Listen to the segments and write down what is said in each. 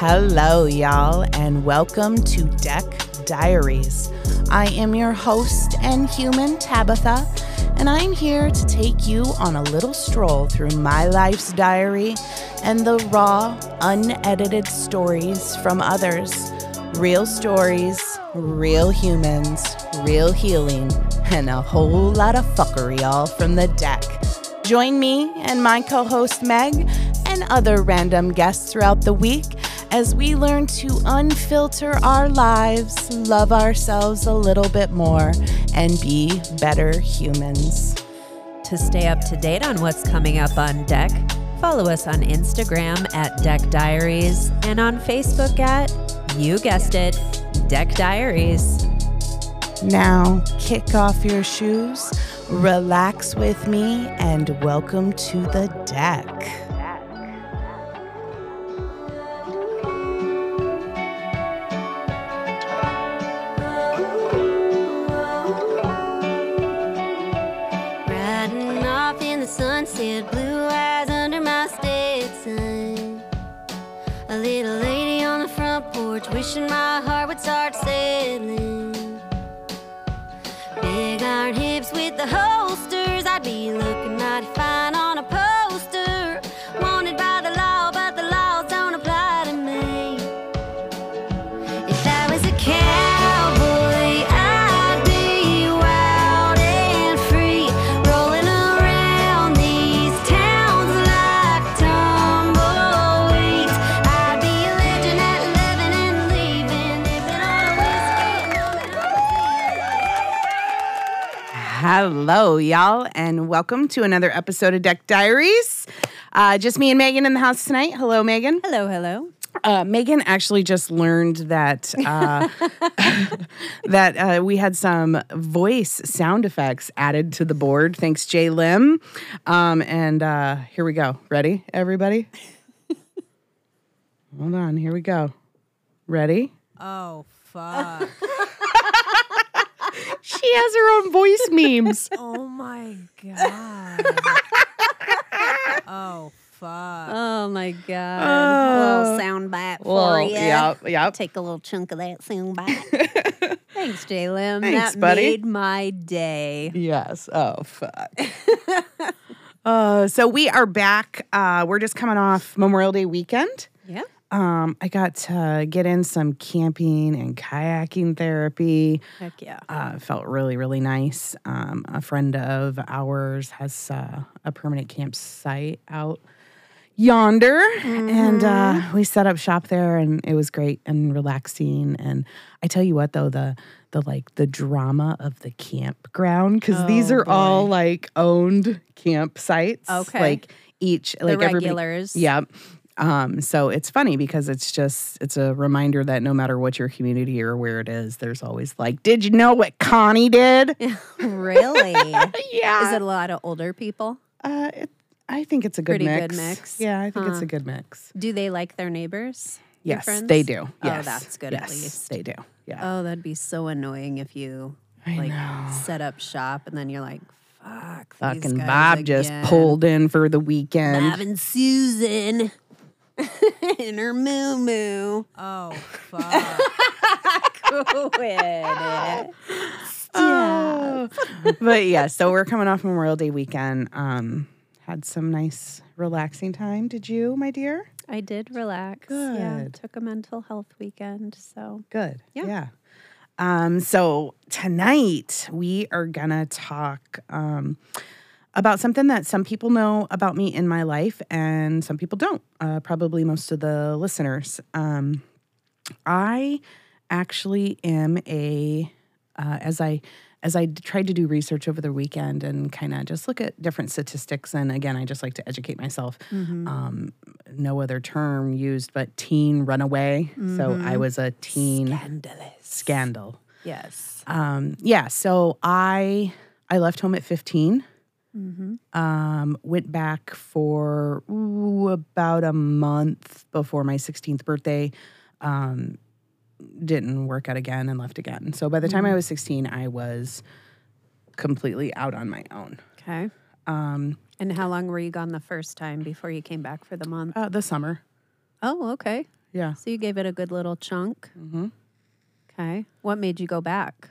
Hello, y'all, and welcome to Deck Diaries. I am your host and human, Tabitha, and I'm here to take you on a little stroll through my life's diary and the raw, unedited stories from others. Real stories, real humans, real healing, and a whole lot of fuckery all from the deck. Join me and my co host Meg and other random guests throughout the week as we learn to unfilter our lives, love ourselves a little bit more, and be better humans. To stay up to date on what's coming up on deck, follow us on Instagram at Deck Diaries and on Facebook at, you guessed it, Deck Diaries. Now, kick off your shoes, relax with me, and welcome to the deck. 是吗？Hello, y'all, and welcome to another episode of Deck Diaries. Uh, just me and Megan in the house tonight. Hello, Megan. Hello, hello. Uh, Megan actually just learned that uh, that uh, we had some voice sound effects added to the board. Thanks, Jay Lim. Um, and uh, here we go. Ready, everybody? Hold on. Here we go. Ready? Oh, fuck. She has her own voice memes. oh, my God. oh, fuck. Oh my god! Oh. a little sound bite for you. yep, yep. Take a little chunk of that sound bite. Thanks, J-Lim. Thanks, that buddy. made my day. Yes. Oh, fuck. uh, so we are back. Uh, we're just coming off Memorial Day weekend. Yeah. Um, I got to get in some camping and kayaking therapy. Heck yeah. Uh, felt really, really nice. Um, a friend of ours has uh, a permanent campsite out yonder, and uh, we set up shop there, and it was great and relaxing. And I tell you what, though the the like the drama of the campground because these Oh, are all like owned campsites. Okay. like each like the everybody- regulars. Um, so it's funny because it's just it's a reminder that no matter what your community or where it is, there's always like, did you know what Connie did? really? yeah. Is it a lot of older people? uh, it, I think it's a good Pretty mix. good mix? Yeah, I think it's a good mix. Do they like their neighbors? Yes, friends? they do. Oh, that's good at Yes, least. They do. Yeah. Oh, that'd be so annoying if you I like know. set up shop and then you're like, fuck. Fucking Bob just pulled in for the weekend. Bob and Susan in her moo moo. Oh, fuck. Quit. Oh. but yeah, so we're coming off Memorial Day weekend. Um, had some nice relaxing time. Did you, my dear? I did relax. Yeah, Good. took a mental health weekend. So Good. Yeah. Yeah. Um, so tonight we are gonna talk um, about something that some people know about me in my life and some people don't. Uh, probably most of the listeners. Um, I actually am a uh, as I as I tried to do research over the weekend and kind of just look at different statistics. And again, I just like to educate myself. Um, no other term used, but teen runaway. So I was a teen scandalous. scandal. Yes. Um, yeah. So I I left home at 15. Um, went back for ooh, about a month before my 16th birthday. Um, didn't work out again and left again. So by the time I was 16, I was completely out on my own. Okay. Um, And how long were you gone the first time before you came back for the month? uh, the summer. Oh, okay. Yeah. So you gave it a good little chunk. Mm-hmm. Okay. What made you go back?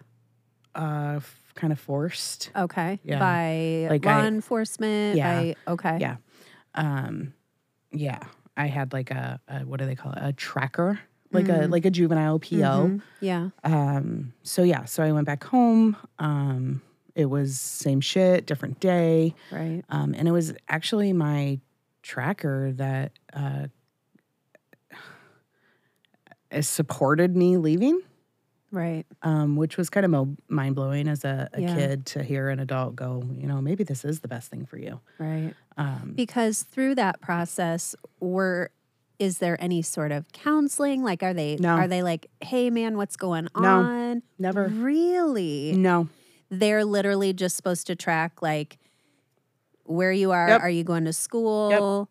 Uh, kind of forced. Okay. Yeah. By Like law I- enforcement. Yeah. By, okay. Yeah. Um, yeah. I had like a, a what do they call it? A tracker, like a like a juvenile PO. Mhm. Yeah. Um, so yeah, so I went back home. Um, it was same shit, different day. Right. Um, and it was actually my tracker that uh, supported me leaving, Right. um, which was kind of mo- mind blowing as a, a Yeah. kid to hear an adult go, you know, maybe this is the best thing for you. Right. Um, Because through that process, were is there any sort of counseling? Like, are they No. are they like, hey man, what's going No. on? never. Really? No. They're literally just supposed to track like where you are. Yep. Are you going to school?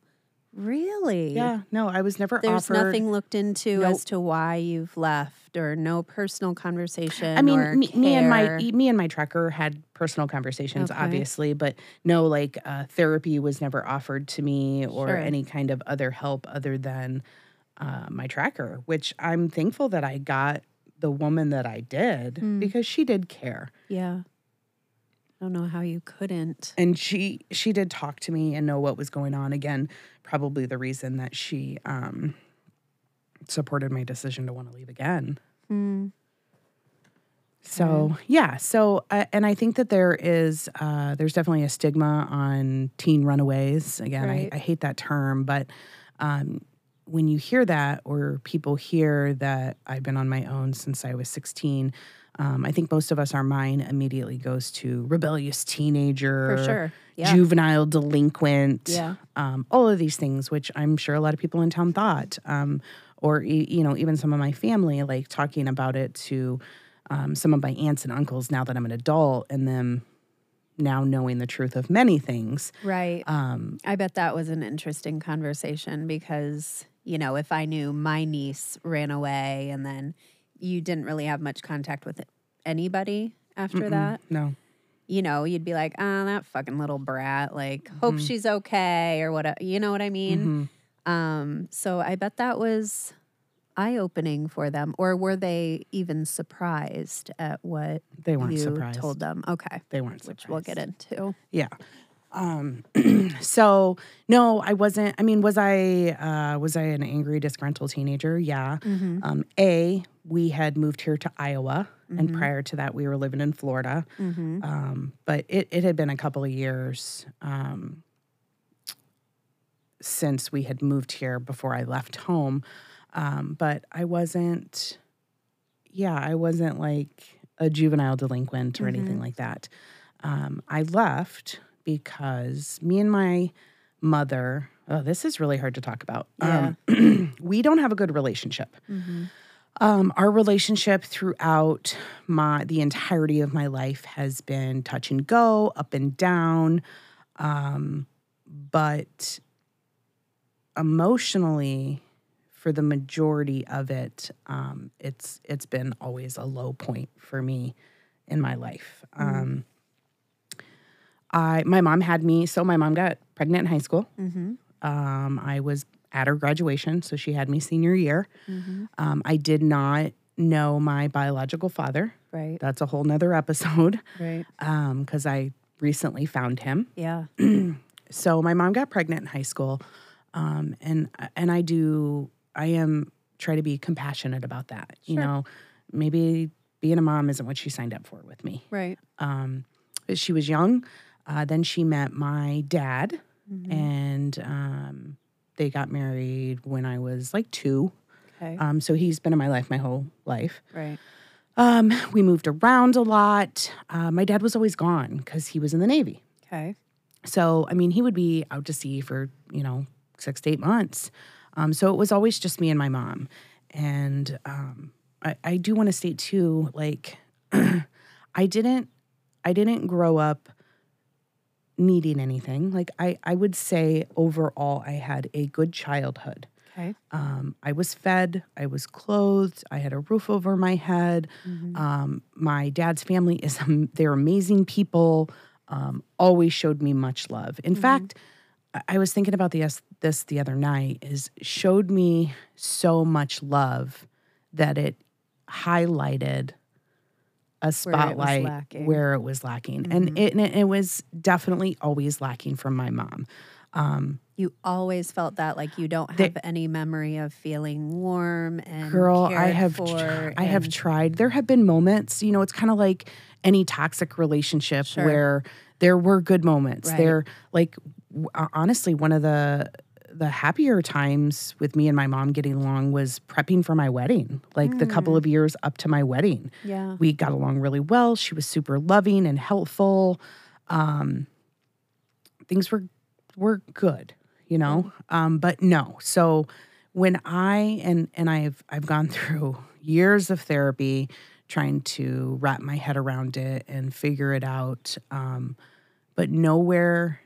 Really? Yeah. No, I was never There's offered. nothing looked into Nope. as to why you've left, or no personal conversation. I mean, me, me and my me and my tracker had personal conversations, Okay. obviously, but no, like uh, therapy was never offered to me or Sure. any kind of other help other than uh, my tracker. Which I'm thankful that I got the woman that I did Mm. because she did care Yeah. I don't know how you couldn't. and she she did talk to me and know what was going on. Again, probably the reason that she um, supported my decision to want to leave again. Mm. So yeah, so uh, and I think that there is uh, there's definitely a stigma on teen runaways. Again, Right. I, I hate that term, but um, when you hear that or people hear that I've been on my own since I was 16, um, I think most of us our mind immediately goes to rebellious teenager, For sure. Yeah. juvenile delinquent, Yeah. um, all of these things, which I'm sure a lot of people in town thought, um, or you know, even some of my family, like talking about it to um, some of my aunts and uncles now that I'm an adult, and them now knowing the truth of many things. Right. Um, I bet that was an interesting conversation because, you know, if I knew my niece ran away and then you didn't really have much contact with anybody after that, no, you know, you'd be like, oh, that fucking little brat, like, hope she's okay or whatever. You know what I mean? Um, so I bet that was eye opening for them. Or were they even surprised at what they weren't you surprised. told them? Okay. They weren't Which we'll get into. Yeah. Um, so no, I wasn't. I mean, was I uh, was I an angry, disgruntled teenager? Yeah. Mm-hmm. Um, a, we had moved here to Iowa, and prior to that, we were living in Florida. Mm-hmm. Um, but it, it had been a couple of years um, since we had moved here before I left home. Um, but I wasn't, yeah, I wasn't like a juvenile delinquent or anything like that. Um, I left because me and my mother, oh, this is really hard to talk about. Um, we don't have a good relationship. Um, our relationship throughout my the entirety of my life has been touch and go, up and down. Um, but emotionally, for the majority of it, um, it's it's been always a low point for me in my life. Um, I my mom had me, so my mom got pregnant in high school. Mm-hmm. Um, I was at her graduation, so she had me senior year. Mm-hmm. Um, I did not know my biological father. Right. That's a whole nother episode Right. because I recently found him. Yeah. So my mom got pregnant in high school, um, and and I do I am try to be compassionate about that. You know, maybe being a mom isn't what she signed up for with me. Right. Um, but she was young. Uh, then she met my dad, Mm-hmm. and um, they got married when I was like two. Okay. Um, so he's been in my life my whole life. right. Um, we moved around a lot. Uh, my dad was always gone because he was in the Navy. Okay. So, I mean, he would be out to sea for, you know, six to eight months. Um, so it was always just me and my mom. And um, I, I do want to state too, like, I didn't, I didn't grow up needing anything. Like, I, I would say overall, I had a good childhood. Okay. Um, I was fed, I was clothed, I had a roof over my head. Um, my dad's family is they're amazing people. Um, always showed me much love. In fact, I- was thinking about this this the other night is showed me so much love that it highlighted a spotlight lacking. where it was lacking, and it and it, it was definitely always lacking from my mom. Um, You always felt that like you don't have They- any memory of feeling warm and girl i have tr- i have tried there have been moments you know it's kind of like any toxic relationship Sure. where there were good moments Right. there like honestly one of the the happier times with me and my mom getting along was prepping for my wedding like the couple Mm. of years up to my wedding. Yeah. we got along really well. She was super loving and helpful. Um things were were good you know? Um but no. So when i and and i've i've gone through years of therapy trying to wrap my head around it and figure it out um but nowhere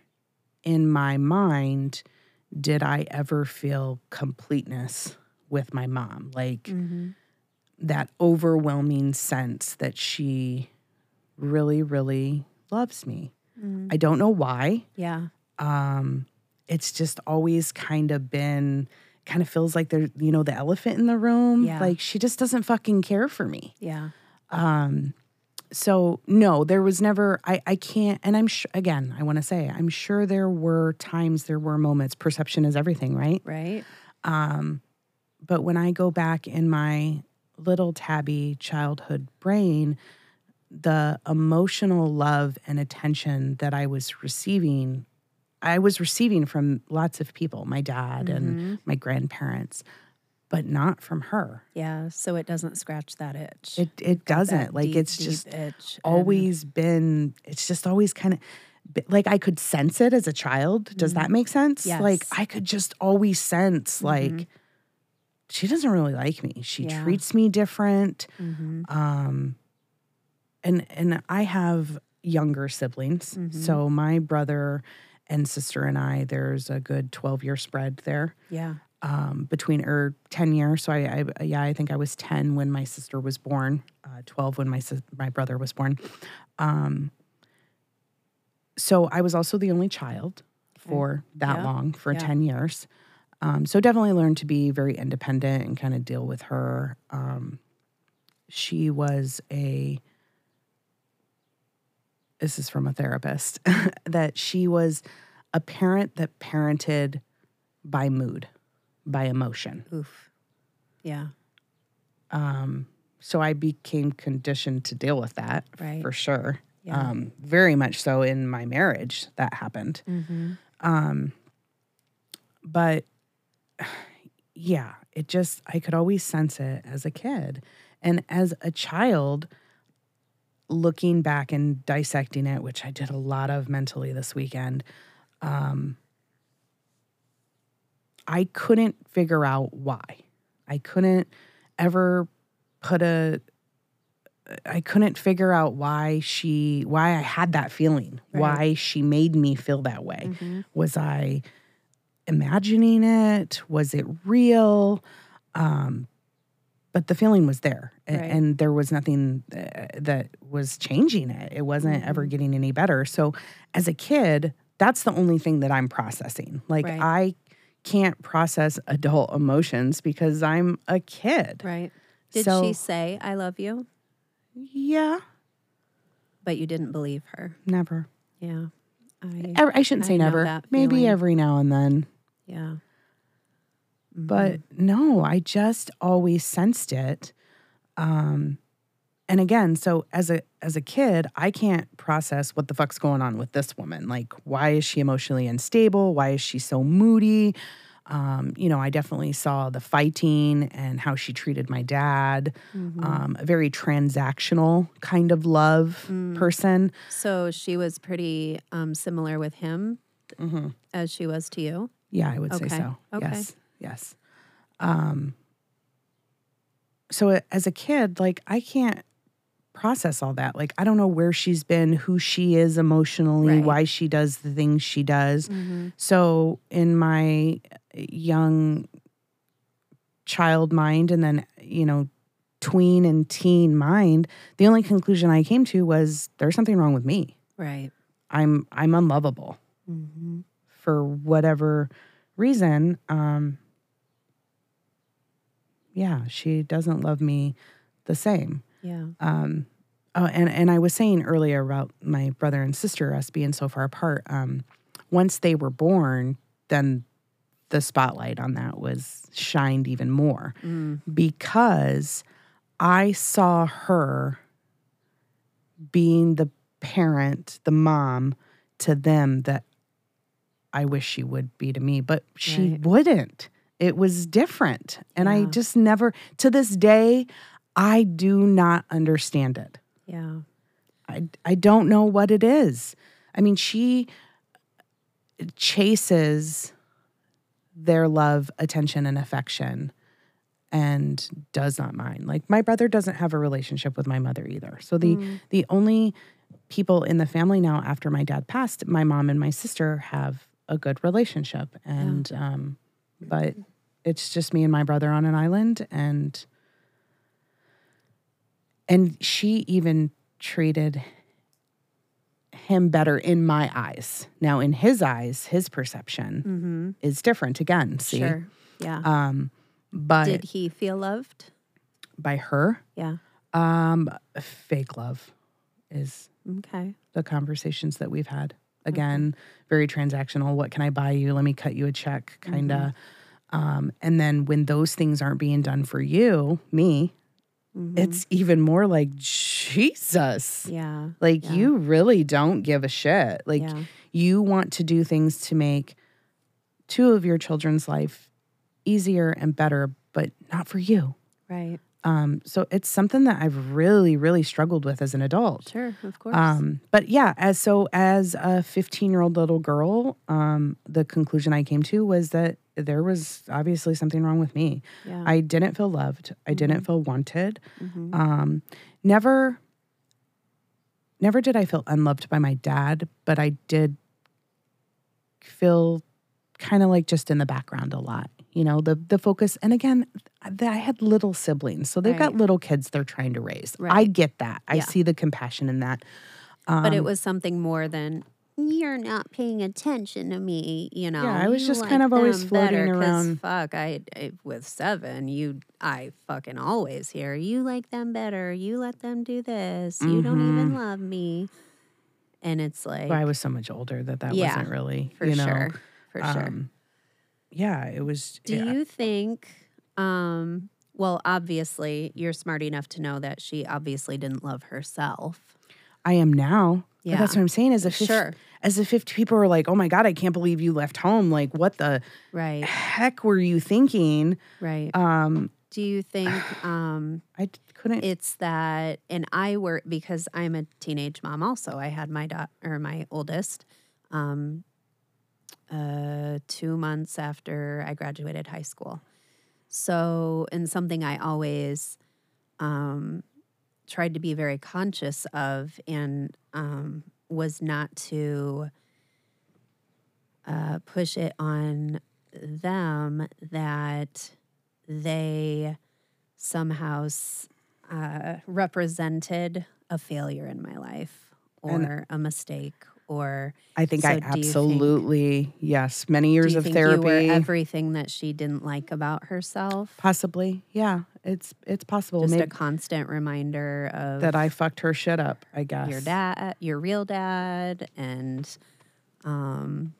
in my mind did i ever feel completeness with my mom like Mhm. that overwhelming sense that she really, really loves me. Mm. I don't know why. Yeah. Um, it's just always kind of been, kind of feels like there's, you know, the elephant in the room. Yeah. Like she just doesn't fucking care for me. Yeah. Um, so no, there was never, I, I can't, and I'm sure, again, I want to say, I'm sure there were times, there were moments, perception is everything, right? Right. Um, but when I go back in my little tabby childhood brain, the emotional love and attention that I was receiving, I was receiving from lots of people, my dad and Mm-hmm. my grandparents, but not from her. Yeah. So it doesn't scratch that itch. It it doesn't. Like deep, it's just itch and- always been it's just always kind of like I could sense it as a child. Does that make sense? Like Mm-hmm. I could just always sense like she doesn't really like me. She Yeah. treats me different. Mhm. Um and and I have younger siblings. Mm-hmm. So my brother and sister and I there's a good 12 year spread there Yeah. Um, between or 10 years. So I, I, yeah, I think I was 10 when my sister was born, uh, 12 when my, my brother was born. Um, so I was also the only child for that Yeah. long, for Yeah. 10 years. Um, so definitely learned to be very independent and kind of deal with her. Um, she was a, this is from a therapist, that she was a parent that parented by mood, by emotion. Oof. Yeah. Um, so I became conditioned to deal with that Right. for sure. Yeah. Um, very much so in my marriage that happened. Mm-hmm. Um, but yeah, it just, I could always sense it as a kid. And as a child, looking back and dissecting it, which I did a lot of mentally this weekend, um, I couldn't figure out why. I couldn't ever put a, I couldn't figure out why she, why I had that feeling, Right. why she made me feel that way. Mm-hmm. Was I imagining it? Was it real? Um, but the feeling was there, Right. and there was nothing uh, that was changing it. It wasn't ever Mm-hmm. getting any better. So, as a kid, that's the only thing that I'm processing. Like Right. I can't process adult emotions because I'm a kid. Right. Did So- she say, I love you? Yeah, But you didn't believe her. never. Yeah. I, I shouldn't I say never. Maybe every now and then. yeah. but no i just always sensed it um and again so as a as a kid i can't process what the fuck's going on with this woman like why is she emotionally unstable why is she so moody um, you know, I definitely saw the fighting and how she treated my dad. Um, a very transactional kind of love person. So she was pretty um, similar with him as she was to you. Yeah, I would say Okay. so. Okay. Yes. Yes. Um so as a kid, like I can't process all that. Like I don't know where she's been, who she is emotionally, Right. why she does the things she does. Mm-hmm. So in my young child mind and then, you know, tween and teen mind, the only conclusion I came to was there's something wrong with me. Right. I'm I'm unlovable Mm-hmm. for for whatever reason, um, yeah, she doesn't love me the same. Yeah. Um, oh, and and I was saying earlier about my brother and sister us being so far apart. Um, once they were born, then the spotlight on that was shined even more Mm. because I saw her being the parent, the mom to them that I wish she would be to me, but she Right. wouldn't. It was different. And I just never, to this day, I do not understand it. Yeah. I, I don't know what it is. I mean, she chases their love, attention, and affection and does not mind. Like my brother doesn't have a relationship with my mother either. So the the only people in the family now after my dad passed, my mom and my sister have a good relationship. And um but it's just me and my brother on an island and and she even treated him better in my eyes. Now, in his eyes, his perception Mm-hmm. is different again. See, Sure. Yeah. um, but Did he feel loved? by her, Yeah. um, fake love is Okay. the conversations that we've had. Again, very transactional. What can I buy you? Let me cut you a check, kind of. Um, and then when those things aren't being done for you, me, Mm-hmm. it's even more like Jesus. Yeah. Like Yeah. you really don't give a shit. Like Yeah. you want to do things to make two of your children's life easier and better, but not for you. Right. Um, so it's something that I've really, really struggled with as an adult. Sure. Of course. Um, but yeah, as so as a 15 year old little girl, um, the conclusion I came to was that there was obviously something wrong with me. yeah. I didn't feel loved. I didn't feel wanted. Mhm. Um, never, never did I feel unloved by my dad, but I did feel kind of like just in the background a lot. You know, the the focus. And again, I had little siblings, so they've got little kids they're trying to raise. I get that. I Yeah. see the compassion in that. but it Um, was something more than you're not paying attention to me. You know. yeah, I was You just like kind of always floating around. Fuck, I, I with seven, you, I fucking always hear you like them better. You let them do this. You don't even love me. And it's like But I was so much older that that Yeah, wasn't really for you know, sure, for sure. Yeah, it was. Do yeah. you think, um, well, obviously, you're smart enough to know that she obviously didn't love herself. I am now. But that's what I'm saying. As a Sure. as if 50 people were like, "Oh my god, I can't believe you left home." Like, what the Right, heck were you thinking? right. Um, Do you think um, I couldn't. it's that, and I work because I'm a teenage mom also. I had my daughter, or my oldest, um, uh, two months after I graduated high school. So, and something I always um, tried to be very conscious of and um, was not to uh, push it on them that they somehow uh, represented a failure in my life Or a mistake or I think so I do think- absolutely yes. Many years of therapy, you were everything that she didn't like about herself possibly. Yeah, it's it's possible. just Maybe a constant reminder of that I fucked her shit up. I guess your dad your real dad and um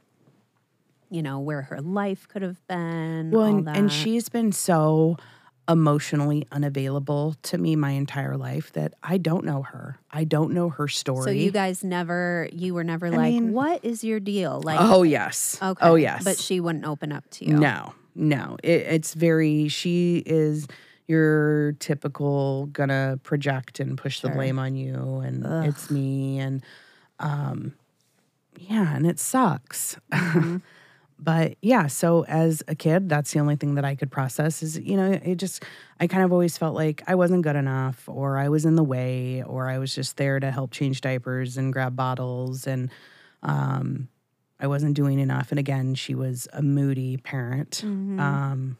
you know where her life could have been Well, and, and she's been so emotionally unavailable to me my entire life that I don't know her. I don't know her story. so you guys never you were never like mean- what is your deal like oh yes. okay Oh yes. but she wouldn't open up to you No, no. It, it's very, she is your typical gonna project and push the blame on you and it's me and um yeah, and it sucks. Mm-hmm. but yeah, so as a kid, that's the only thing that I could process is, you know, it just I kind of always felt like I wasn't good enough or I was in the way or I was just there to help change diapers and grab bottles and um I wasn't doing enough. And again, she was a moody parent. Mm-hmm. Um,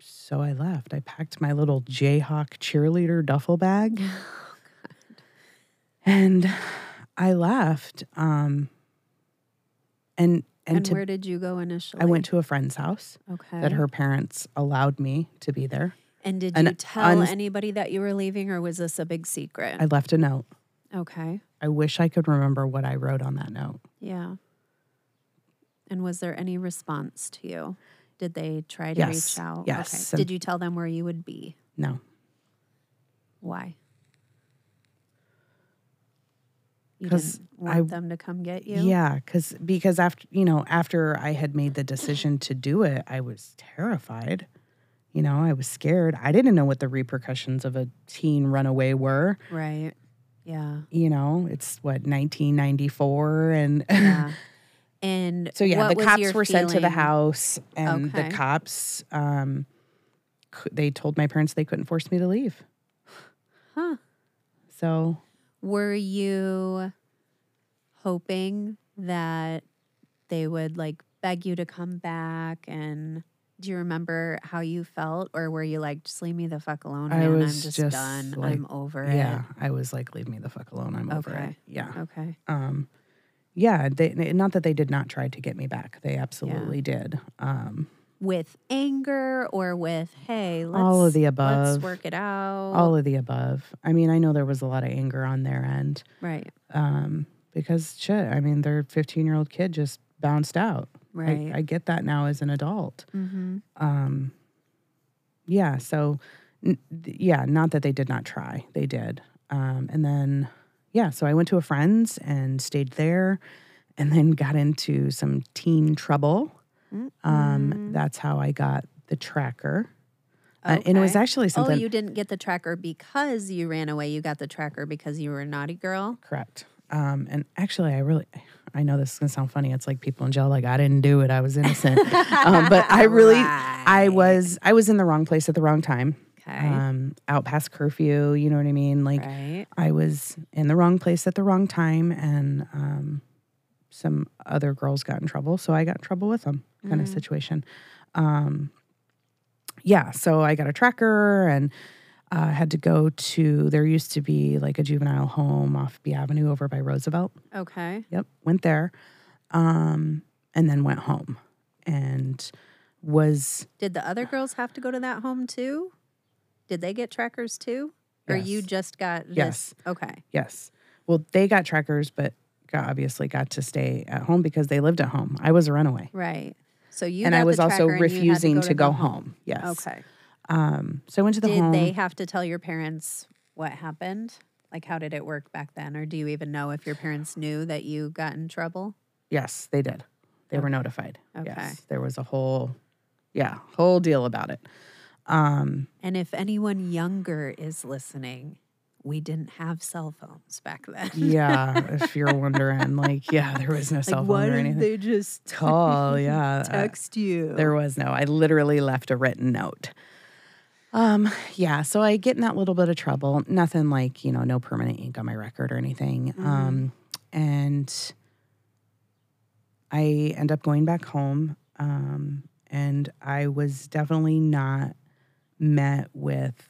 so I left. I packed my little Jayhawk cheerleader duffel bag. and I left. Um, and and, And, to where did you go initially? I went to a friend's house okay. that her parents allowed me to be there. and did an you tell uns- anybody that you were leaving, or was this a big secret? I left a note. okay. I wish I could remember what I wrote on that note. Yeah. And was there any response to you? Did they try to Yes, reach out? yes, Okay. Did you tell them where you would be? No. Why? You didn't want I- them to come get you? Yeah, because because after you know after I had made the decision to do it, I was terrified. You know, I was scared. I didn't know what the repercussions of a teen runaway were. Right. Yeah. You know, it's what 1994, and Yeah. And so yeah, what the cops were sent to the house, and Okay. the cops um, they told my parents they couldn't force me to leave. Huh. So Were you hoping that they would like beg you to come back? And do you remember how you felt? Or were you like just leave me the fuck alone I man. I'm was just, just, done. Like, i'm over yeah, I was like, leave me the fuck alone. I'm over it. Yeah. okay. Um yeah they not that they did not try to get me back. They absolutely did. Um with anger or with hey let's All of the above. let's work it out. All of the above. I mean i know there was a lot of anger on their end. Right. Um because shit i mean their 15 year old kid just bounced out. Right I, I get that now as an adult. Mm-hmm. um yeah so n- yeah not that they did not try. They did. Um and then yeah so i went to a friend's and stayed there and then got into some teen trouble um that's how i got the tracker. Uh, and it was Okay. actually oh something you didn't get the tracker because you ran away. You got the tracker because you were a naughty girl? Correct. Um and actually i really i know this is gonna sound funny. It's like people in jail like i didn't do it. I was innocent. Um, but i really i was i was in the wrong place at the wrong time. Okay. Um out past curfew you know what i mean? Like right. I was in the wrong place at the wrong time, and um, some other girls got in trouble, so I got in trouble with them, kind of Mm. situation. Um, yeah, so I got a tracker and uh, had to go to. There used to be like a juvenile home off B Avenue over by Roosevelt. okay Yep, went there, um, and then went home, and was Did the other girls have to go to that home too? Did they get trackers too? Or you just got this? Yes. Okay. Yes. Well, they got trackers, but obviously got to stay at home because they lived at home. I was a runaway. Right. So you and I was also tracker and you had refusing go to, go home. Yes. Okay. Um, so I went to the Did home. they have to tell your parents what happened? Like how did it work back then? Or do you even know if your parents knew that you got in trouble? yes, they did. They were notified. Okay. Yes. There was a whole, yeah, whole deal about it. Um, And if anyone younger is listening, we didn't have cell phones back then. yeah, if you're wondering, like, yeah, there was no cell phone why or anything. They just Call, yeah. uh, text you? There was no. I literally left a written note. Um, yeah, so I get in that little bit of trouble. Nothing like, you know, no permanent ink on my record or anything. Um, and I end up going back home. Um, and I was definitely not met with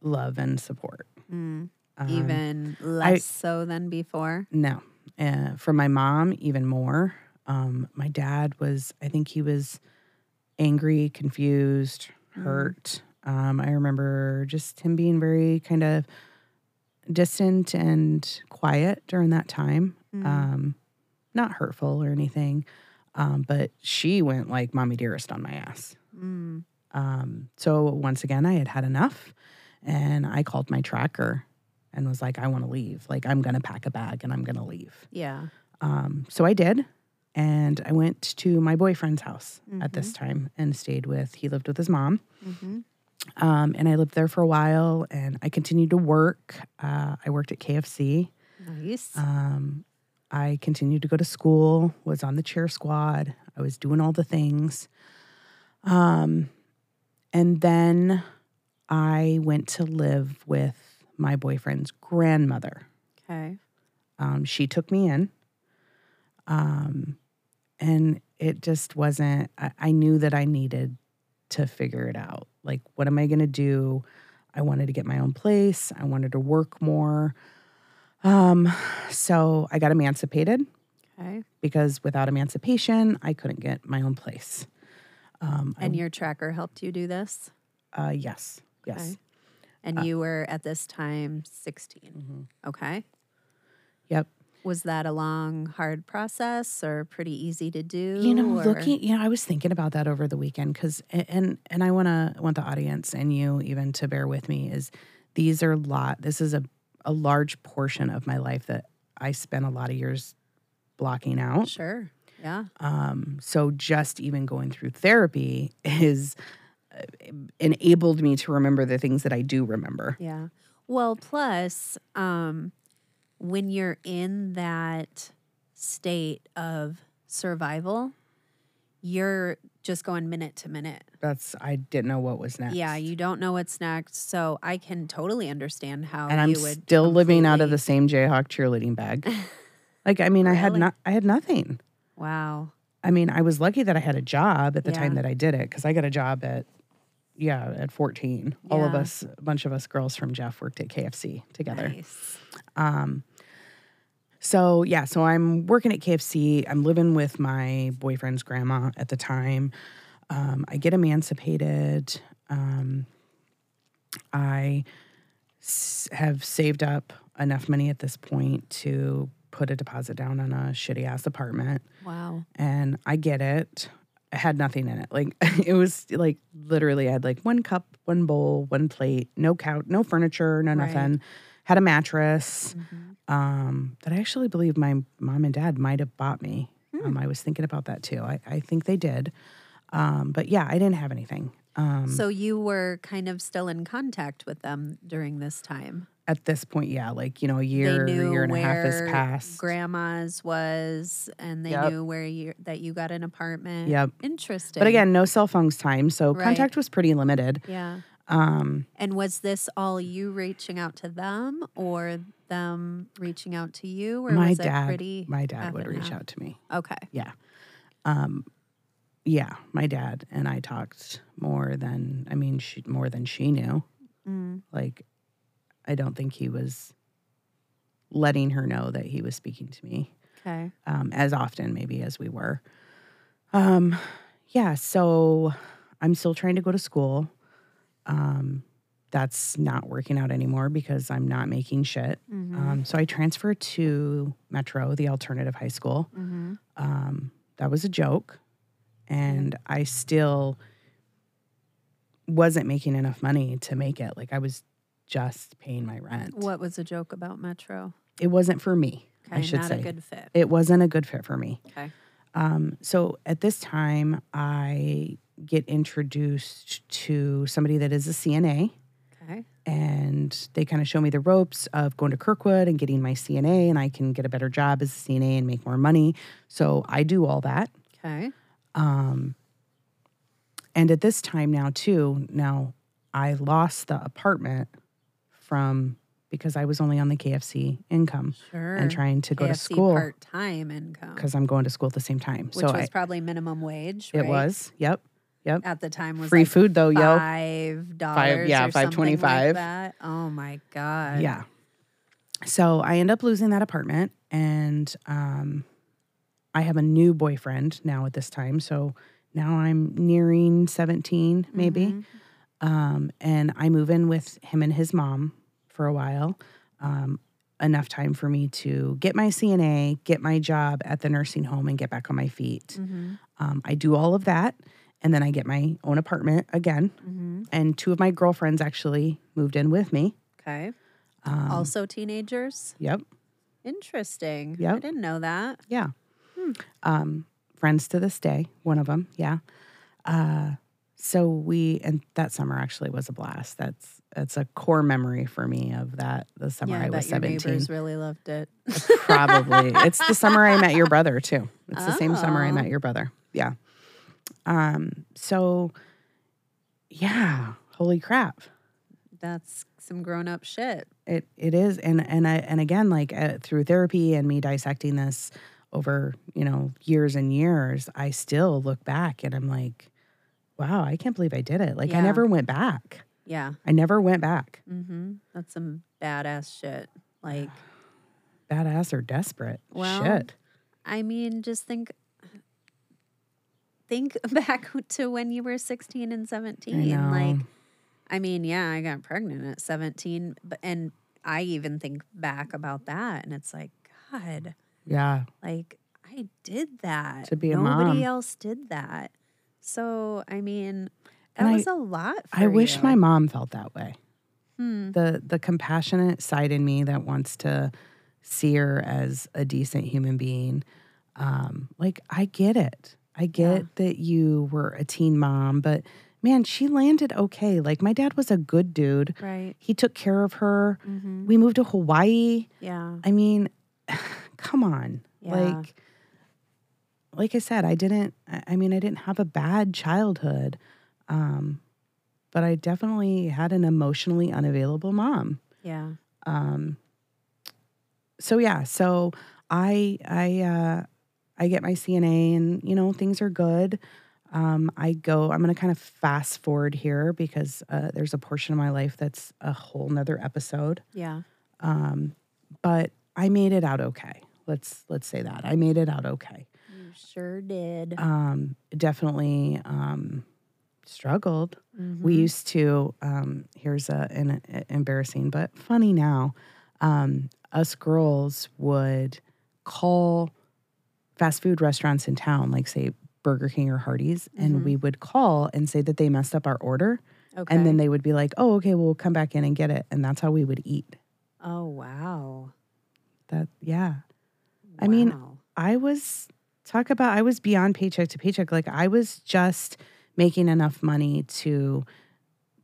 love and support. Mm, Um, even less so than before. no. Uh, from my mom, even more. Um, my dad was, I think he was angry, confused, hurt. Um, I remember just him being very kind of distant and quiet during that time. Um, not hurtful or anything, um, but she went like mommy dearest on my ass. Mm. Um, so once again, I had had enough and I called my tracker and was like, I want to leave. Like, I'm going to pack a bag and I'm going to leave. Yeah. Um, so I did. And I went to my boyfriend's house at this time and stayed with, he lived with his mom. Mm-hmm. Um, and I lived there for a while and I continued to work. Uh, I worked at KFC. Nice. Um, I continued to go to school, was on the cheer squad. I was doing all the things. Um, and then I went to live with my boyfriend's grandmother. okay. Um, she took me in. Um, and it just wasn't, I, I knew that I needed to figure it out. Like, what am I going to do? I wanted to get my own place, I wanted to work more. Um, so I got emancipated Okay. because without emancipation, I couldn't get my own place. Um, And your tracker helped you do this? uh, yes, yes. Okay. And you were at this time 16. Mm-hmm. Okay. Yep. Was that a long, hard process or pretty easy to do? You know, or- looking, you know, I was thinking about that over the weekend because, and and I want to want the audience and you even to bear with me is these are a lot. This is a a large portion of my life that I spent a lot of years blocking out. Sure. Yeah. Um, so just even going through therapy is uh, enabled me to remember the things that I do remember. Yeah. Well, plus, um, when you're in that state of survival, you're just going minute to minute. That's I didn't know what was next. Yeah, you don't know what's next. So I can totally understand how and I'm you would still living out of the same Jayhawk cheerleading bag. like I mean, I had not I had nothing. Wow. I mean, I was lucky that I had a job at the time that I did it because I got a job at, yeah, at 14. All of us, a bunch of us girls from Jeff worked at KFC together. Nice. Um, so yeah, so I'm working at KFC. I'm living with my boyfriend's grandma at the time. Um, I get emancipated. Um, I s- have saved up enough money at this point to put a deposit down on a shitty ass apartment Wow. and I get it. Had nothing in it. Like it was like literally I had like one cup, one bowl, one plate, no couch, no furniture, no Right. nothing. Had a mattress Mhm. um, that I actually believe my mom and dad might have bought me. Um, I was thinking about that too. I, I think they did. Um, but yeah, I didn't have anything. Um, So you were kind of still in contact with them during this time. At this point, yeah, like, you know, a year, they knew year and a half has passed. grandma's was, and they Yep. knew where you that you got an apartment. Yep. Interesting. But again, no cell phones time. So Right. contact was pretty limited. yeah. Um, And was this all you reaching out to them, or them reaching out to you, or my was dad, it pretty? my dad would reach out to me. Okay. Yeah. Um, yeah, my dad and I talked more than I mean, she, more than she knew. Mm. Like, I don't think he was letting her know that he was speaking to me Okay. um, as often, maybe as we were. Um, yeah, so I'm still trying to go to school. Um, that's not working out anymore because I'm not making shit. Mhm. Um, so I transferred to Metro, the alternative high school. hmm Um, that was a joke. And I still wasn't making enough money to make it. Like I was just paying my rent. What was a joke about Metro? It wasn't for me, Okay, I should not say. a good fit. it wasn't a good fit for me. Okay. Um, so at this time, I get introduced to somebody that is a CNA. Okay. and they kind of show me the ropes of going to Kirkwood and getting my CNA, and I can get a better job as a CNA and make more money. So I do all that. Okay. Um, and at this time now, too, now I lost the apartment from because I was only on the KFC income Sure. and trying to go to school part time income, because I'm going to school at the same time. which so was I, probably minimum wage. it right? was, yep, yep. at the time was Free like food though, yo. five dollars. yeah, something $5.25. Like. Oh my god. Yeah. So I end up losing that apartment and um, I have a new boyfriend now at this time. So now I'm nearing 17, maybe. Mhm. Um, and I move in with him and his mom for a while. Um, enough time for me to get my CNA, get my job at the nursing home, and get back on my feet. Mhm. Um, I do all of that. And then I get my own apartment again. Mhm. And two of my girlfriends actually moved in with me. Okay. Um, also teenagers. Yep. Interesting. I didn't know that. Yeah. Um, friends to this day, one of them. Yeah. Uh, so we, and that summer actually was a blast. That's, that's a core memory for me of that, the summer yeah, I, I was your 17. neighbors really loved it. Probably. it's the summer I met your brother too. It's the same summer I Oh. met your brother. Yeah. Um, so yeah, holy crap. That's some grown up shit. It it is, and and I and again, like uh, through therapy and me dissecting this over you know years and years, I still look back and I'm like, wow, I can't believe I did it. Like I never went back. Yeah. I never went back. Mm-hmm. That's some badass shit. Like, Badass or desperate. Well, Shit. I mean, just think think back to when you were 16 and 17. know. Like I mean, yeah, I got pregnant at 17, but and I even think back about that and it's like god, Yeah. like I did that. To be a Nobody mom. else did that. So, I mean, that And I- was a lot for I wish you. my mom felt that way. Hmm. The the compassionate side in me that wants to see her as a decent human being. Um, like I get it. I get that you were a teen mom, but man, she landed okay. Like my dad was a good dude. Right. He took care of her. Mhm. We moved to Hawaii. Yeah. I mean, come on. Yeah. Like like I said, I didn't I I mean, I didn't have a bad childhood. Um, but I definitely had an emotionally unavailable mom. Yeah. Um, so yeah, so I I uh, I get my CNA and you know things are good. Um, I go. I'm going to kind of fast forward here because uh, there's a portion of my life that's a whole nother episode. Yeah. Um, but I made it out okay. Let's let's say that I made it out okay. You sure did. Um, definitely um, struggled. Mm-hmm. We used to. Um, here's a, an embarrassing but funny now. Um, us girls would call fast food restaurants in town, like say Burger King or Hardee's, and we would call and say that they messed up our order, okay. and then they would be like, "Oh, okay, we'll come back in and get it," and that's how we would eat. oh wow. That yeah. I mean, I was talk about I was beyond paycheck to paycheck. Like I was just making enough money to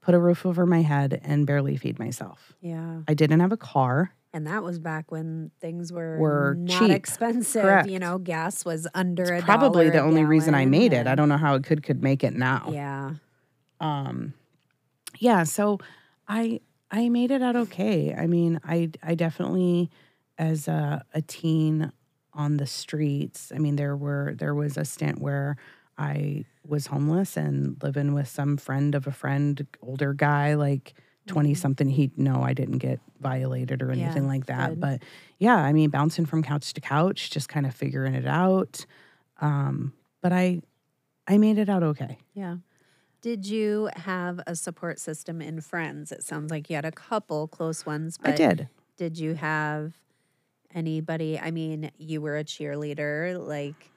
put a roof over my head and barely feed myself. yeah. I didn't have a car. And that was back when things were Were not cheap. expensive. Correct. You know, gas was under a Probably the only reason I made it. I don't know how it could could make it now. Yeah. Um yeah, so I I made it out okay. I mean, I I definitely as a, a teen on the streets, I mean there were there was a stint where I was homeless and living with some friend of a friend, older guy, like 20 something. He, no, I didn't get violated or Yeah, anything like that. good. But yeah, I mean, bouncing from couch to couch, just kind of figuring it out. Um, but I, I made it out okay. Yeah. Did you have a support system in friends? It sounds like you had a couple close ones, but I did. did you have anybody? I mean, you were a cheerleader. Like,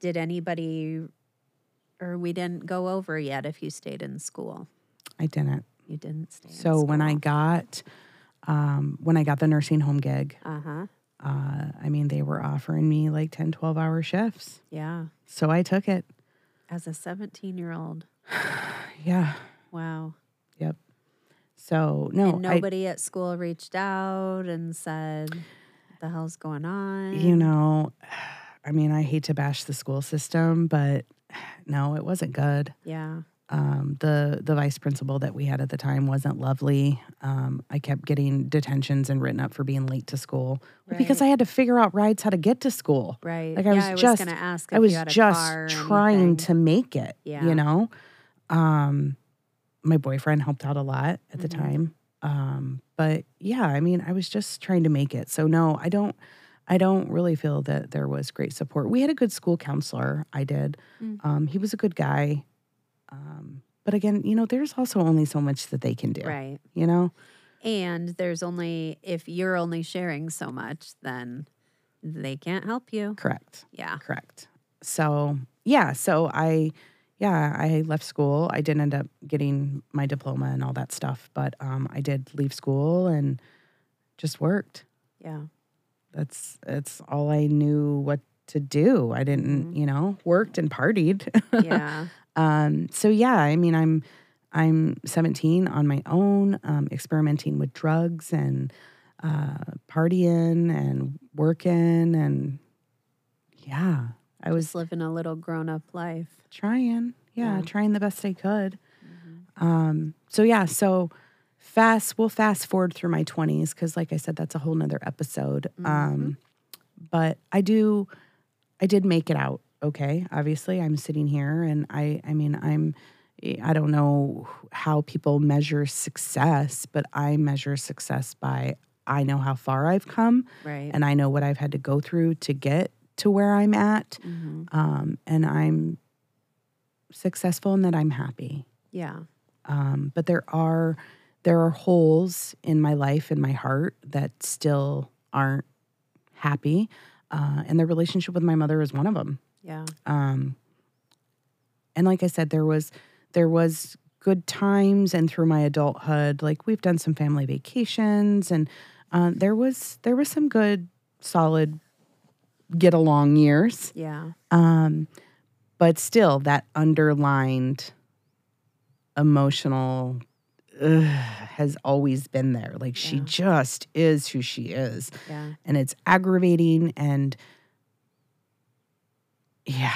did anybody, or we didn't go over yet if you stayed in school? I didn't. You didn't stay in So when I got, um, when I got the nursing home gig, Uh huh. uh, I mean, they were offering me like 10, 12 hour shifts. Yeah. So I took it. As a 17 year old. Yeah. Wow. Yep. So no, and I, nobody at school reached out and said, the hell's going on? you know, I mean, I hate to bash the school system, but no, it wasn't good. Yeah. Um, the the vice principal that we had at the time wasn't lovely. Um, I kept getting detentions and written up for being late to school because I had to figure out rides how to get to school. Right. Like I yeah, was I was just, gonna ask. I was you had a just trying to make it. Yeah. You know, um, my boyfriend helped out a lot at the Mhm. time. Um, but yeah, I mean, I was just trying to make it. So no, I don't. I don't really feel that there was great support. We had a good school counselor. I did. Mm. Um, he was a good guy. Um, but again, you know, there's also only so much that they can do. Right. You know. And there's only if you're only sharing so much, then they can't help you. Correct. Yeah. Correct. So yeah, so I yeah, I left school. I didn't end up getting my diploma and all that stuff, but um, I did leave school and just worked. Yeah. That's that's all I knew what to do. I didn't, you know, worked and partied. Yeah. um, so yeah, I mean, I'm I'm 17 on my own, um, experimenting with drugs and uh, partying and working and yeah, I was Just living a little grown up life. trying yeah, Yeah. trying the best i could um so yeah so fast we'll fast forward through my 20s because like i said that's a whole nother episode um but i do i did make it out okay obviously i'm sitting here and i i mean i'm i don't know how people measure success but i measure success by i know how far i've come Right. and I know what I've had to go through to get to where I'm at. Mm-hmm. Um, and I'm successful and that I'm happy. Yeah. Um, but there are there are holes in my life in my heart that still aren't happy. Uh, and the relationship with my mother is one of them. Yeah. Um, and like I said, there was there was good times, and through my adulthood, like we've done some family vacations, and uh, there was there was some good, solid, get along years. Yeah. Um, but still, that underlined emotional ugh, has always been there. Like she Yeah. just is who she is, Yeah. and it's aggravating. And yeah,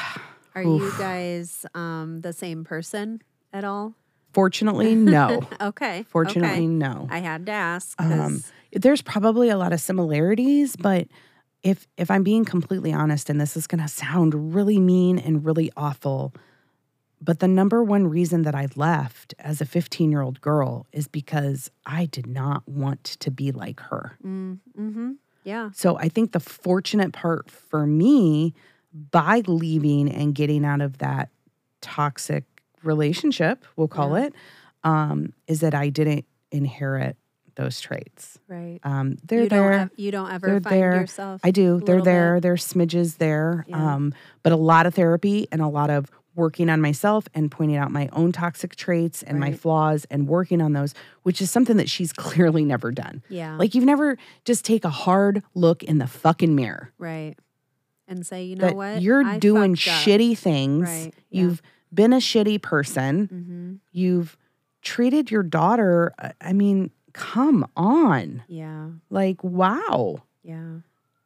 Are you guys um, the same person at all? fortunately, no. Okay. Fortunately, okay. no. I had to ask. Um, there's probably a lot of similarities, but if if I'm being completely honest, and this is going to sound really mean and really awful, but the number one reason that I left as a 15 year old girl is because I did not want to be like her. mm, mm-hmm. Yeah. So I think the fortunate part for me by leaving and getting out of that toxic relationship, we'll call Yeah. it, um, is that I didn't inherit those traits. Right. Um, they're you there. Have, you don't ever They're find there. yourself. I do. They're there. bit? There's smidges there. Yeah. Um, but a lot of therapy and a lot of working on myself and pointing out my own toxic traits and my flaws and working on those, which is something that she's clearly never done. Yeah. Like you've never just take a hard look in the fucking mirror right. And say, you know that what? you're I doing shitty things. Right, yeah. You've been a shitty person. Mm-hmm. You've treated your daughter. uh, I mean, come on. Yeah. Like, wow. Yeah.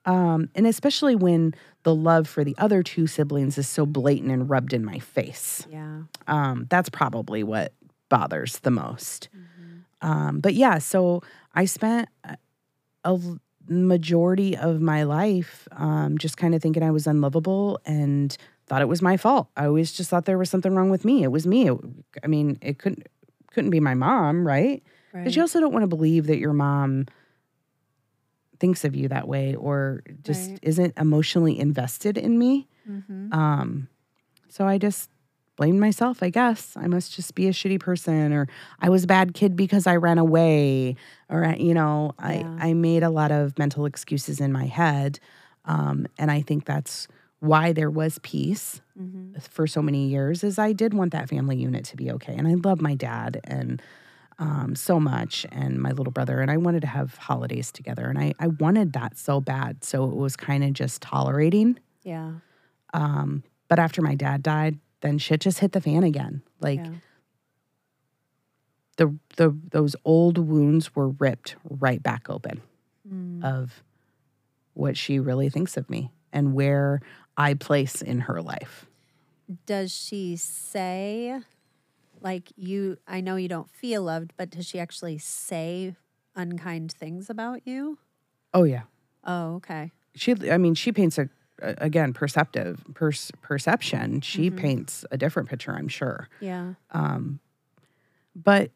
Um, and especially when the love for the other two siblings is so blatant and rubbed in my face. Yeah. Um, that's probably what bothers the most. Um, but yeah, so I spent a majority of my life um, just kind of thinking I was unlovable and thought it was my fault. I always just thought there was something wrong with me. It was me. It- I mean, it couldn't couldn't be my mom, right? Right. But you also don't want to believe that your mom thinks of you that way or just Right. isn't emotionally invested in me. mm-hmm. Um, so I just blamed myself, I guess. I must just be a shitty person or I was a bad kid because I ran away or you know, Yeah. I I made a lot of mental excuses in my head. Um, and I think that's why there was peace Mm-hmm. for so many years is I did want that family unit to be okay. And I love my dad and um, so much and my little brother. And I wanted to have holidays together. And I, I wanted that so bad. So it was kind of just tolerating. Yeah. Um, but after my dad died, then shit just hit the fan again. Like yeah. the the those old wounds were ripped right back open Mm. of what she really thinks of me and where I place in her life. Does she say, like you? I know you don't feel loved, but does she actually say unkind things about you? Oh yeah. Oh, okay. she i mean she paints a again perceptive pers- perception she Mhm. paints a different picture i'm sure Yeah. um but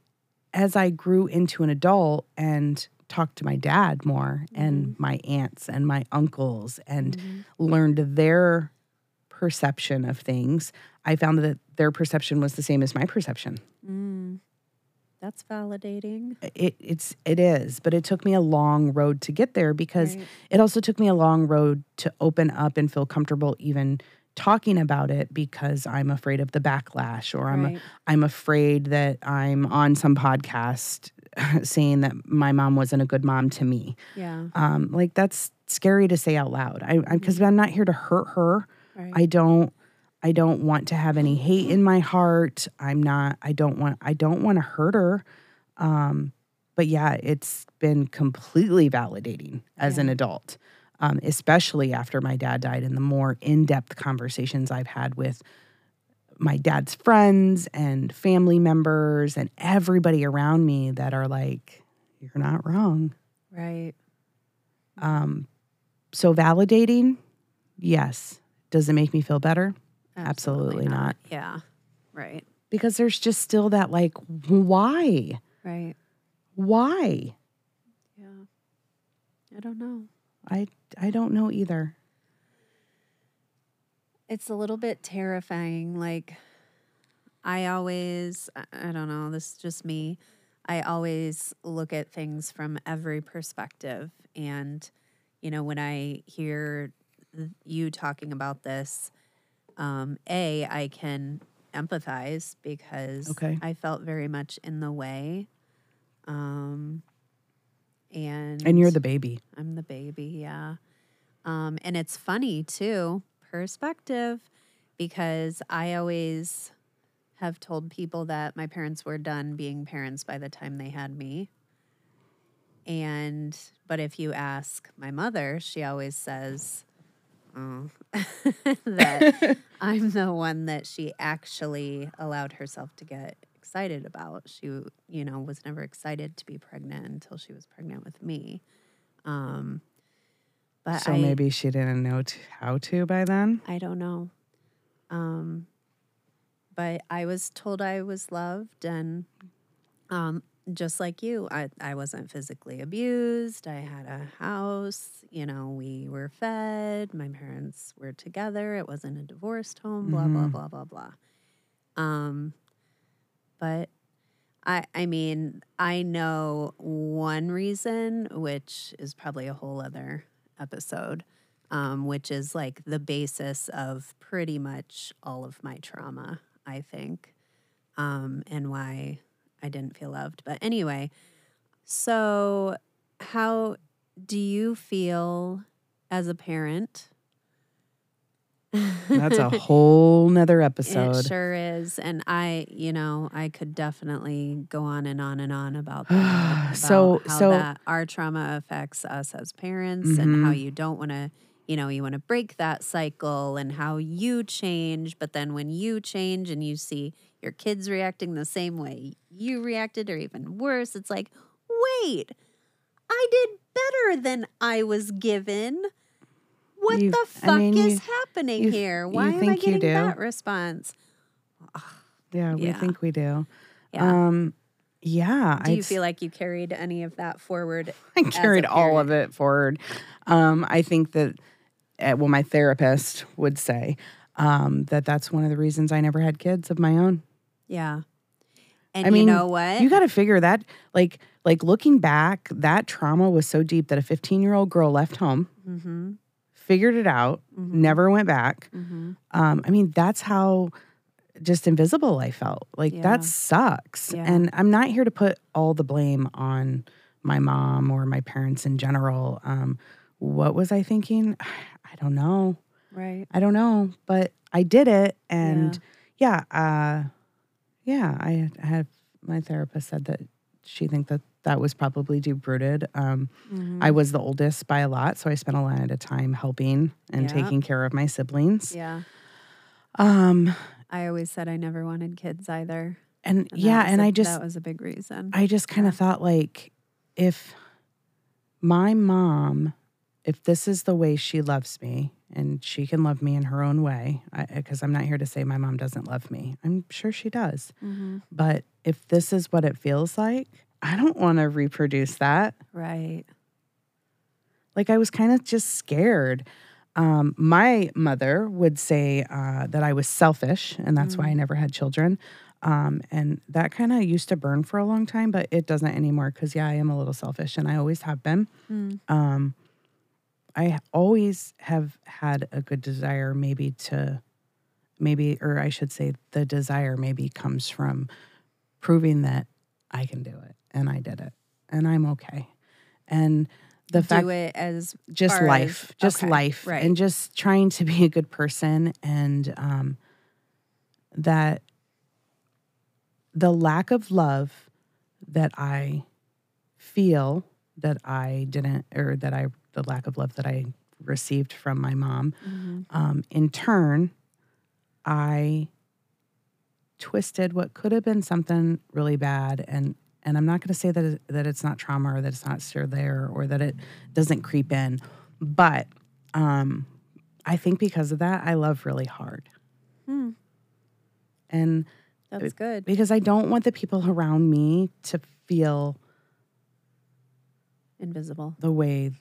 as i grew into an adult and talked to my dad more and my aunts and my uncles and Mhm. learned their perception of things i found that their perception was the same as my perception Mm. That's validating. it, it's it is but it took me a long road to get there because Right. it also took me a long road to open up and feel comfortable even talking about it because I'm afraid of the backlash or I'm Right. I'm afraid that I'm on some podcast saying that my mom wasn't a good mom to me. Yeah. Um, like that's scary to say out loud. I because I'm not here to hurt her. Right. I don't I don't want to have any hate in my heart. I'm not I don't want I don't want to hurt her. Um but yeah, it's been completely validating as an adult. Um, especially after my dad died and the more in-depth conversations I've had with my dad's friends and family members and everybody around me that are like, you're not wrong. right. Um, so validating, yes. Does it make me feel better? Absolutely not. Yeah. Right. Because there's just still that like, why? Right. Why? Yeah. I don't know. I I don't know either. It's a little bit terrifying. Like, I always, I- don't know, this is just me. I always look at things from every perspective. And, you know, when I hear you talking about this, um, A, I can empathize because Okay. I felt very much in the way. Um, and And you're the baby. I'm the baby, yeah. Um, and it's funny too, perspective, because I always have told people that my parents were done being parents by the time they had me. And, but if you ask my mother, she always says, that I'm the one that she actually allowed herself to get excited about. She, you know, was never excited to be pregnant until she was pregnant with me. Um, but So I, maybe she didn't know t- how to by then. I don't know. Um, but I was told I was loved, and um, just like you, I, I wasn't physically abused. I had a house, you know, we were fed. My parents were together. It wasn't a divorced home, blah, blah, Mhm. blah, blah, blah. Um, but I, I mean, I know one reason, which is probably a whole other episode, um, which is like the basis of pretty much all of my trauma, I think, um, and why I didn't feel loved. But anyway, so how do you feel as a parent? That's a whole nother episode. It sure is. And I, you know, I could definitely go on and on and on about that. about So- how so- that our trauma affects us as parents and how Mhm. you don't want to, you know, you want to break that cycle and how you change. But then when you change and you see your kids reacting the same way you reacted or even worse, it's like, wait, I did better than I was given. What You- the I fuck mean, is you- happening you- here? Why am I think you getting do? that response? Yeah, we Yeah. think we do. Yeah. Um, yeah. Do you I'd feel like you carried any of that forward? I carried all of it forward. Um, I think that, well, my therapist would say um, that that's one of the reasons I never had kids of my own. Yeah. And I you mean, know what? You got to figure that, like, like looking back, that trauma was so deep that a 15 year old girl left home, mm-hmm, figured it out, Mhm. never went back. mm-hmm. Um, I mean, that's how just invisible I felt. Like Yeah. that sucks. Yeah. And I'm not here to put all the blame on my mom or my parents in general. Um, what was I thinking? I don't know. Right. I don't know, but I did it, and yeah, uh, yeah. I, had my therapist said that she think that that was probably deep rooted. Um, Mhm. I was the oldest by a lot, so I spent a lot of time helping and Yeah. taking care of my siblings. yeah. Um, I always said I never wanted kids either. and, and yeah, and a- I just that was a big reason. I just kind of thought like if my mom, if this is the way she loves me and she can love me in her own way, because I'm not here to say my mom doesn't love me. I'm sure she does. Mhm. But if this is what it feels like, I don't want to reproduce that. Right. Like I was kind of just scared. Um, my mother would say uh, that I was selfish, and that's why I never had children. Um, and that kind of used to burn for a long time, but it doesn't anymore because, yeah, I am a little selfish and I always have been. Mm. Um, I always have had a good desire, maybe to, maybe, or I should say, the desire maybe comes from proving that I can do it and I did it and I'm okay. And the Do fact it as just life, as- just okay, life, right. and just trying to be a good person, and um, that the lack of love that I feel that I didn't, or that I, the lack of love that I received from my mom, Mhm. um, in turn, I twisted what could have been something really bad and and I'm not going to say that it, that it's not trauma or that it's not still there or that it doesn't creep in, but um, I think because of that, I love really hard, Hmm. and That's good. because I don't want the people around me to feel Invisible. the way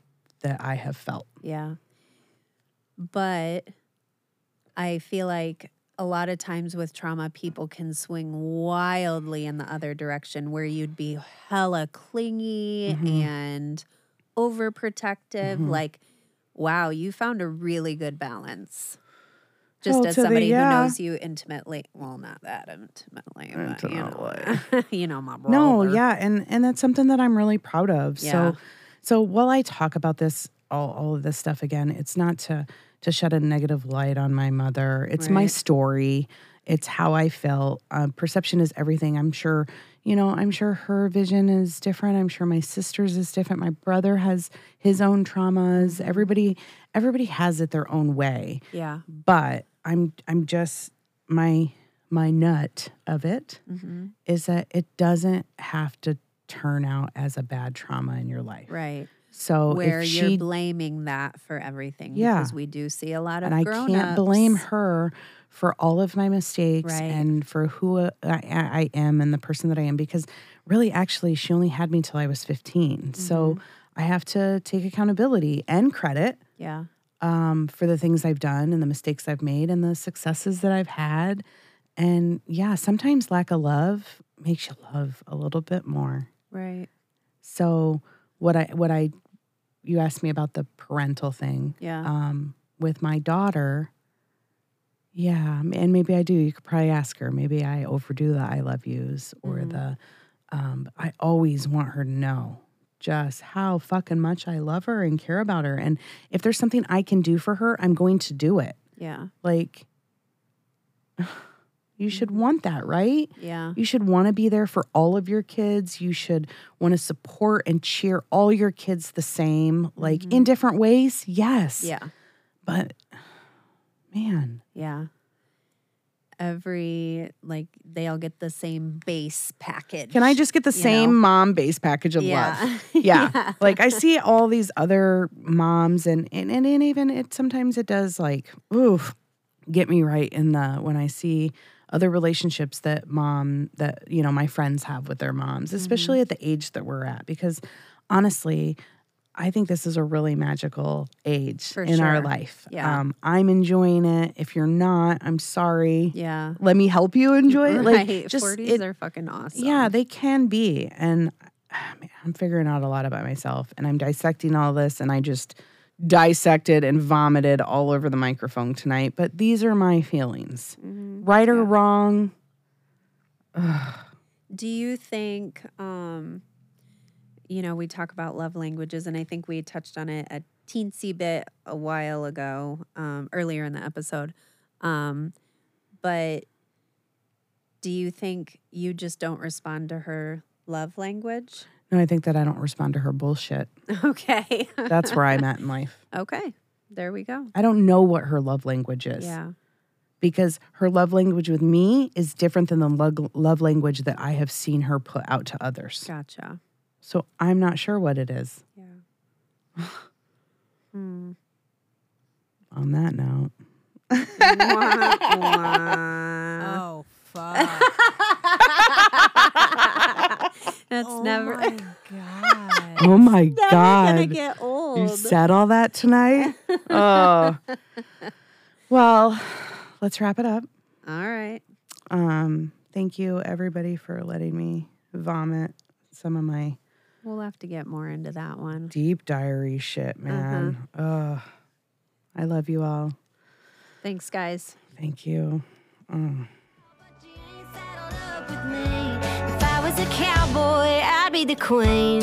that I have felt. Yeah. But I feel like a lot of times with trauma, people can swing wildly in the other direction where you'd be hella clingy Mhm. and overprotective. Mhm. Like, wow, you found a really good balance. Just Well, as to the- somebody yeah. who knows you intimately, well, not that intimately, but you know, you know my brother. No, yeah, and and that's something that I'm really proud of. Yeah. So so while I talk about this all all of this stuff again, it's not to to shed a negative light on my mother. It's my story. It's how I felt. Um, perception is everything. I'm sure, you know, I'm sure her vision is different. I'm sure my sister's is different. My brother has his own traumas. Everybody everybody has it their own way Yeah. but i'm i'm just my my nut of it hmm is that it doesn't have to turn out as a bad trauma in your life Right. so Where if you're she blaming that for everything. Yeah. Because we do see a lot of and i can't blame her for all of my mistakes Right. and for who I, I I am and the person that i am because really actually she only had me till i was 15 Mm-hmm. so i have to take accountability and credit Yeah. um, for the things I've done and the mistakes I've made and the successes that I've had. And yeah, sometimes lack of love makes you love a little bit more. Right. So what I what I you asked me about the parental thing. Yeah. Um, with my daughter, yeah, and maybe I do. You could probably ask her. Maybe I overdo the I love yous or Mhm. the um, I always want her to know just how fucking much I love her and care about her. And if there's something I can do for her, I'm going to do it. yeah. Like, you should mm-hmm. want that, right? Yeah. You should want to be there for all of your kids. You should want to support and cheer all your kids the same, like in mm-hmm. different ways. Yes. Yeah. But man, Yeah. Every like they all get the same base package. can I just get the same know? mom base package of yeah. love? Yeah. Like I see all these other moms and, and and and even it sometimes it does like oof get me right in the when I see other relationships that mom that you know my friends have with their moms, Mm-hmm. especially at the age that we're at because honestly, I think this is a really magical age For in our life. Yeah. Um, I'm enjoying it. If you're not, I'm sorry. Yeah. Let me help you enjoy it. Like right. just 40s it- are fucking awesome. yeah, they can be. And man, I'm figuring out a lot about myself and I'm dissecting all this and I just dissected and vomited all over the microphone tonight. But these are my feelings. Mhm. Right or Yeah. wrong. Do you think um you know, we talk about love languages and I think we touched on it a teensy bit a while ago, um, earlier in the episode. Um, but do you think you just don't respond to her love language? No, I think that I don't respond to her bullshit. Okay. That's where I'm at in life. okay. There we go. I don't know what her love language is. Yeah. Because her love language with me is different than the love, love language that I have seen her put out to others. Gotcha. So I'm not sure what it is. Yeah. hmm. On that note, Wah, wah. Oh fuck! That's never. oh never my god! oh my never God. gonna get old. You said all that tonight? oh. Well, let's wrap it up. All right. Um, thank you everybody for letting me vomit some of my We'll have to get more into that one. deep diary shit, man. Ugh. I love you all. Thanks, guys. Thank you. Oh cowboy, I'd be the queen.